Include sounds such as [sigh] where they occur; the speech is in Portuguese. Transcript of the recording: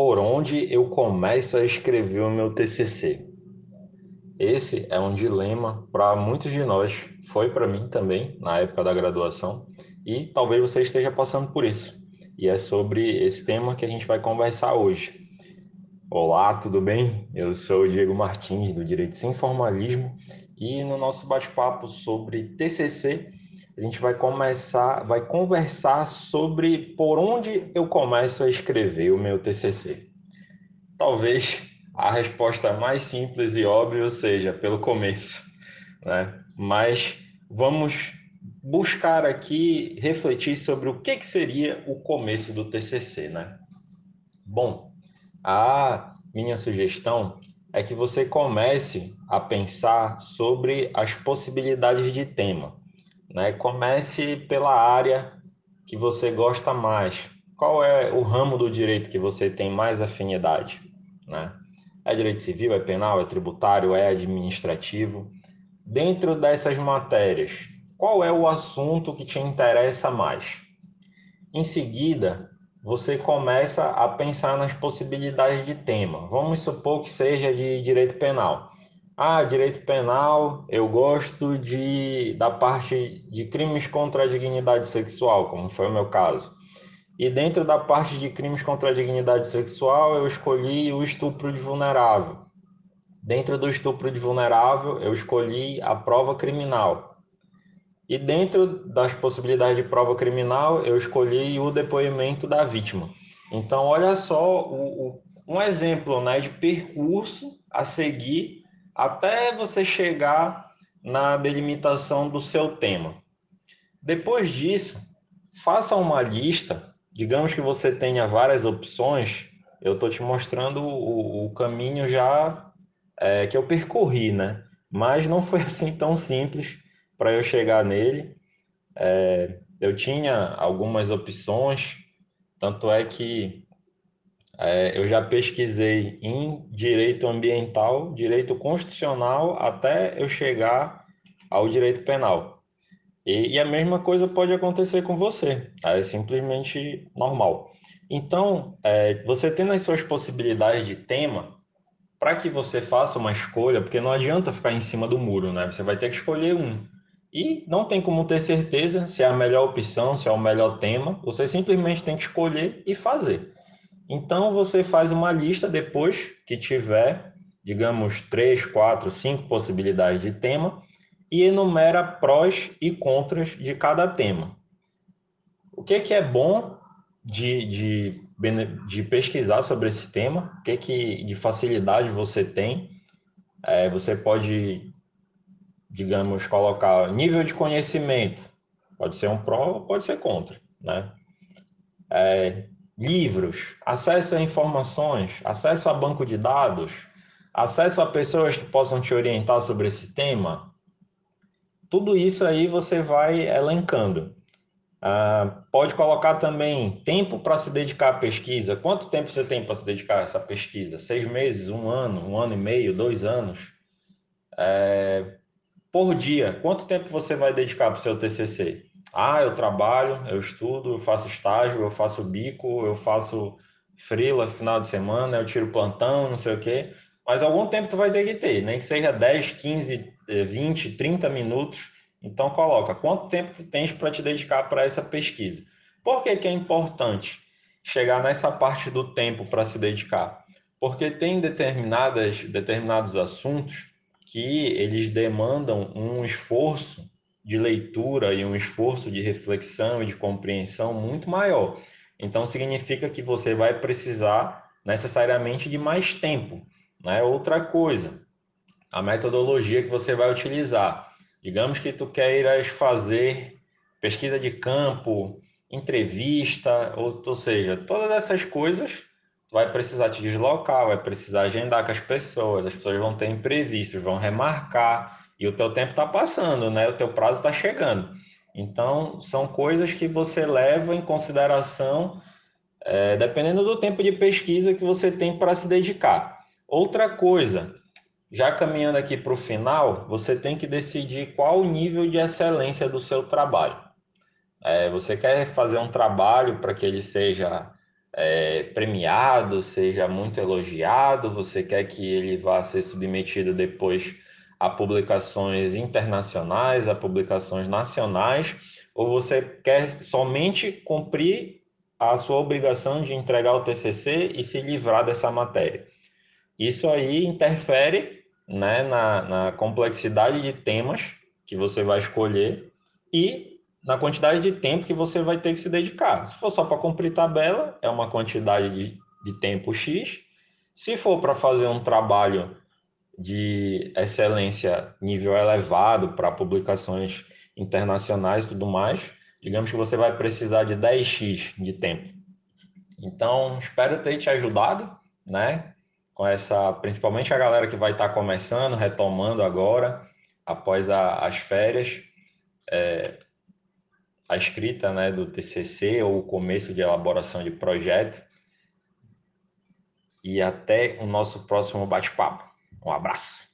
por onde eu começo a escrever o meu TCC? Esse é um dilema para muitos de nós, foi para mim também na época da graduação, e talvez você esteja passando por isso. E é sobre esse tema que a gente vai conversar hoje. Olá, tudo bem? Eu sou o Diego Martins do Direito Sem Formalismo e no nosso bate-papo sobre TCC, a gente vai começar, vai conversar sobre por onde eu começo a escrever o meu TCC. Talvez a resposta mais simples e óbvia seja pelo começo, né? Mas vamos buscar aqui refletir sobre o que, que seria o começo do TCC, né? Bom, a minha sugestão é que você comece a pensar sobre as possibilidades de tema, né? Comece pela área que você gosta mais. Qual é o ramo do direito que você tem mais afinidade, né? É direito civil, é penal, é tributário, é administrativo. Dentro dessas matérias, qual é o assunto que te interessa mais? Em seguida, você começa a pensar nas possibilidades de tema. Vamos supor que seja de direito penal. Ah, direito penal, eu gosto de da parte de crimes contra a dignidade sexual, como foi o meu caso. E dentro da parte de crimes contra a dignidade sexual, eu escolhi o estupro de vulnerável. Dentro do estupro de vulnerável, eu escolhi a prova criminal. E dentro das possibilidades de prova criminal, eu escolhi o depoimento da vítima. Então, olha só o, o, um exemplo né, de percurso a seguir até você chegar na delimitação do seu tema. Depois disso, faça uma lista digamos que você tenha várias opções, eu estou te mostrando o, o caminho já é, que eu percorri, né? Mas não foi [laughs] assim tão simples para eu chegar nele. É, eu tinha algumas opções, tanto é que é, eu já pesquisei em direito ambiental, direito constitucional, até eu chegar ao direito penal. E, e, a mesma coisa pode acontecer com você, tá? é simplesmente normal. Então, é, você tendo as suas possibilidades de tema, para que você faça uma escolha, porque não adianta ficar em cima do muro, né? Você vai ter que escolher um. E não tem como ter certeza se é a melhor opção, se é o melhor tema, você simplesmente tem que escolher e fazer. Então, você faz uma lista depois que tiver, digamos, três, quatro, cinco possibilidades de tema e enumera prós e contras de cada tema. O que, que é bom de, de, de pesquisar sobre esse tema? O que, que de facilidade você tem? É, você pode, digamos, colocar nível de conhecimento. Pode ser um pró, pode ser contra, né? É, livros, acesso a informações, acesso a banco de dados, acesso a pessoas que possam te orientar sobre esse tema, tudo isso aí você vai elencando. Ah, pode colocar também tempo para se dedicar à pesquisa. Quanto tempo você tem para se dedicar a essa pesquisa? Seis meses, um ano, um ano e meio, dois anos? É, por dia, quanto tempo você vai dedicar para o seu TCC? Ah, eu trabalho, eu estudo, eu faço estágio, eu faço bico, eu faço freela final de semana, eu tiro plantão, não sei o quê. Mas algum tempo tu vai ter que ter, nem que seja 10, 15, 20, 30 minutos. Então coloca quanto tempo tu tens para te dedicar para essa pesquisa. Por que, que é importante chegar nessa parte do tempo para se dedicar? Porque tem determinadas, determinados assuntos que eles demandam um esforço de leitura e um esforço de reflexão e de compreensão muito maior. Então significa que você vai precisar necessariamente de mais tempo. Né? Outra coisa, a metodologia que você vai utilizar. Digamos que tu queiras fazer pesquisa de campo, entrevista, ou, ou seja, todas essas coisas vai precisar te deslocar, vai precisar agendar com as pessoas, as pessoas vão ter imprevistos, vão remarcar, e o teu tempo está passando, né? O teu prazo está chegando. Então, são coisas que você leva em consideração, é, dependendo do tempo de pesquisa que você tem para se dedicar. Outra coisa, já caminhando aqui para o final, você tem que decidir qual o nível de excelência do seu trabalho. É, você quer fazer um trabalho para que ele seja é, premiado, seja muito elogiado, você quer que ele vá ser submetido depois a publicações internacionais, a publicações nacionais, ou você quer somente cumprir a sua obrigação de entregar o TCC e se livrar dessa matéria? Isso aí interfere né, na, na complexidade de temas que você vai escolher e na quantidade de tempo que você vai ter que se dedicar. Se for só para cumprir tabela, é uma quantidade de, de tempo X. Se for para fazer um trabalho de excelência nível elevado para publicações internacionais e tudo mais, digamos que você vai precisar de 10x de tempo. Então, espero ter te ajudado, né? Com essa, principalmente a galera que vai estar começando, retomando agora, após a, as férias, é, a escrita né, do TCC ou o começo de elaboração de projeto. E até o nosso próximo bate-papo. Um abraço.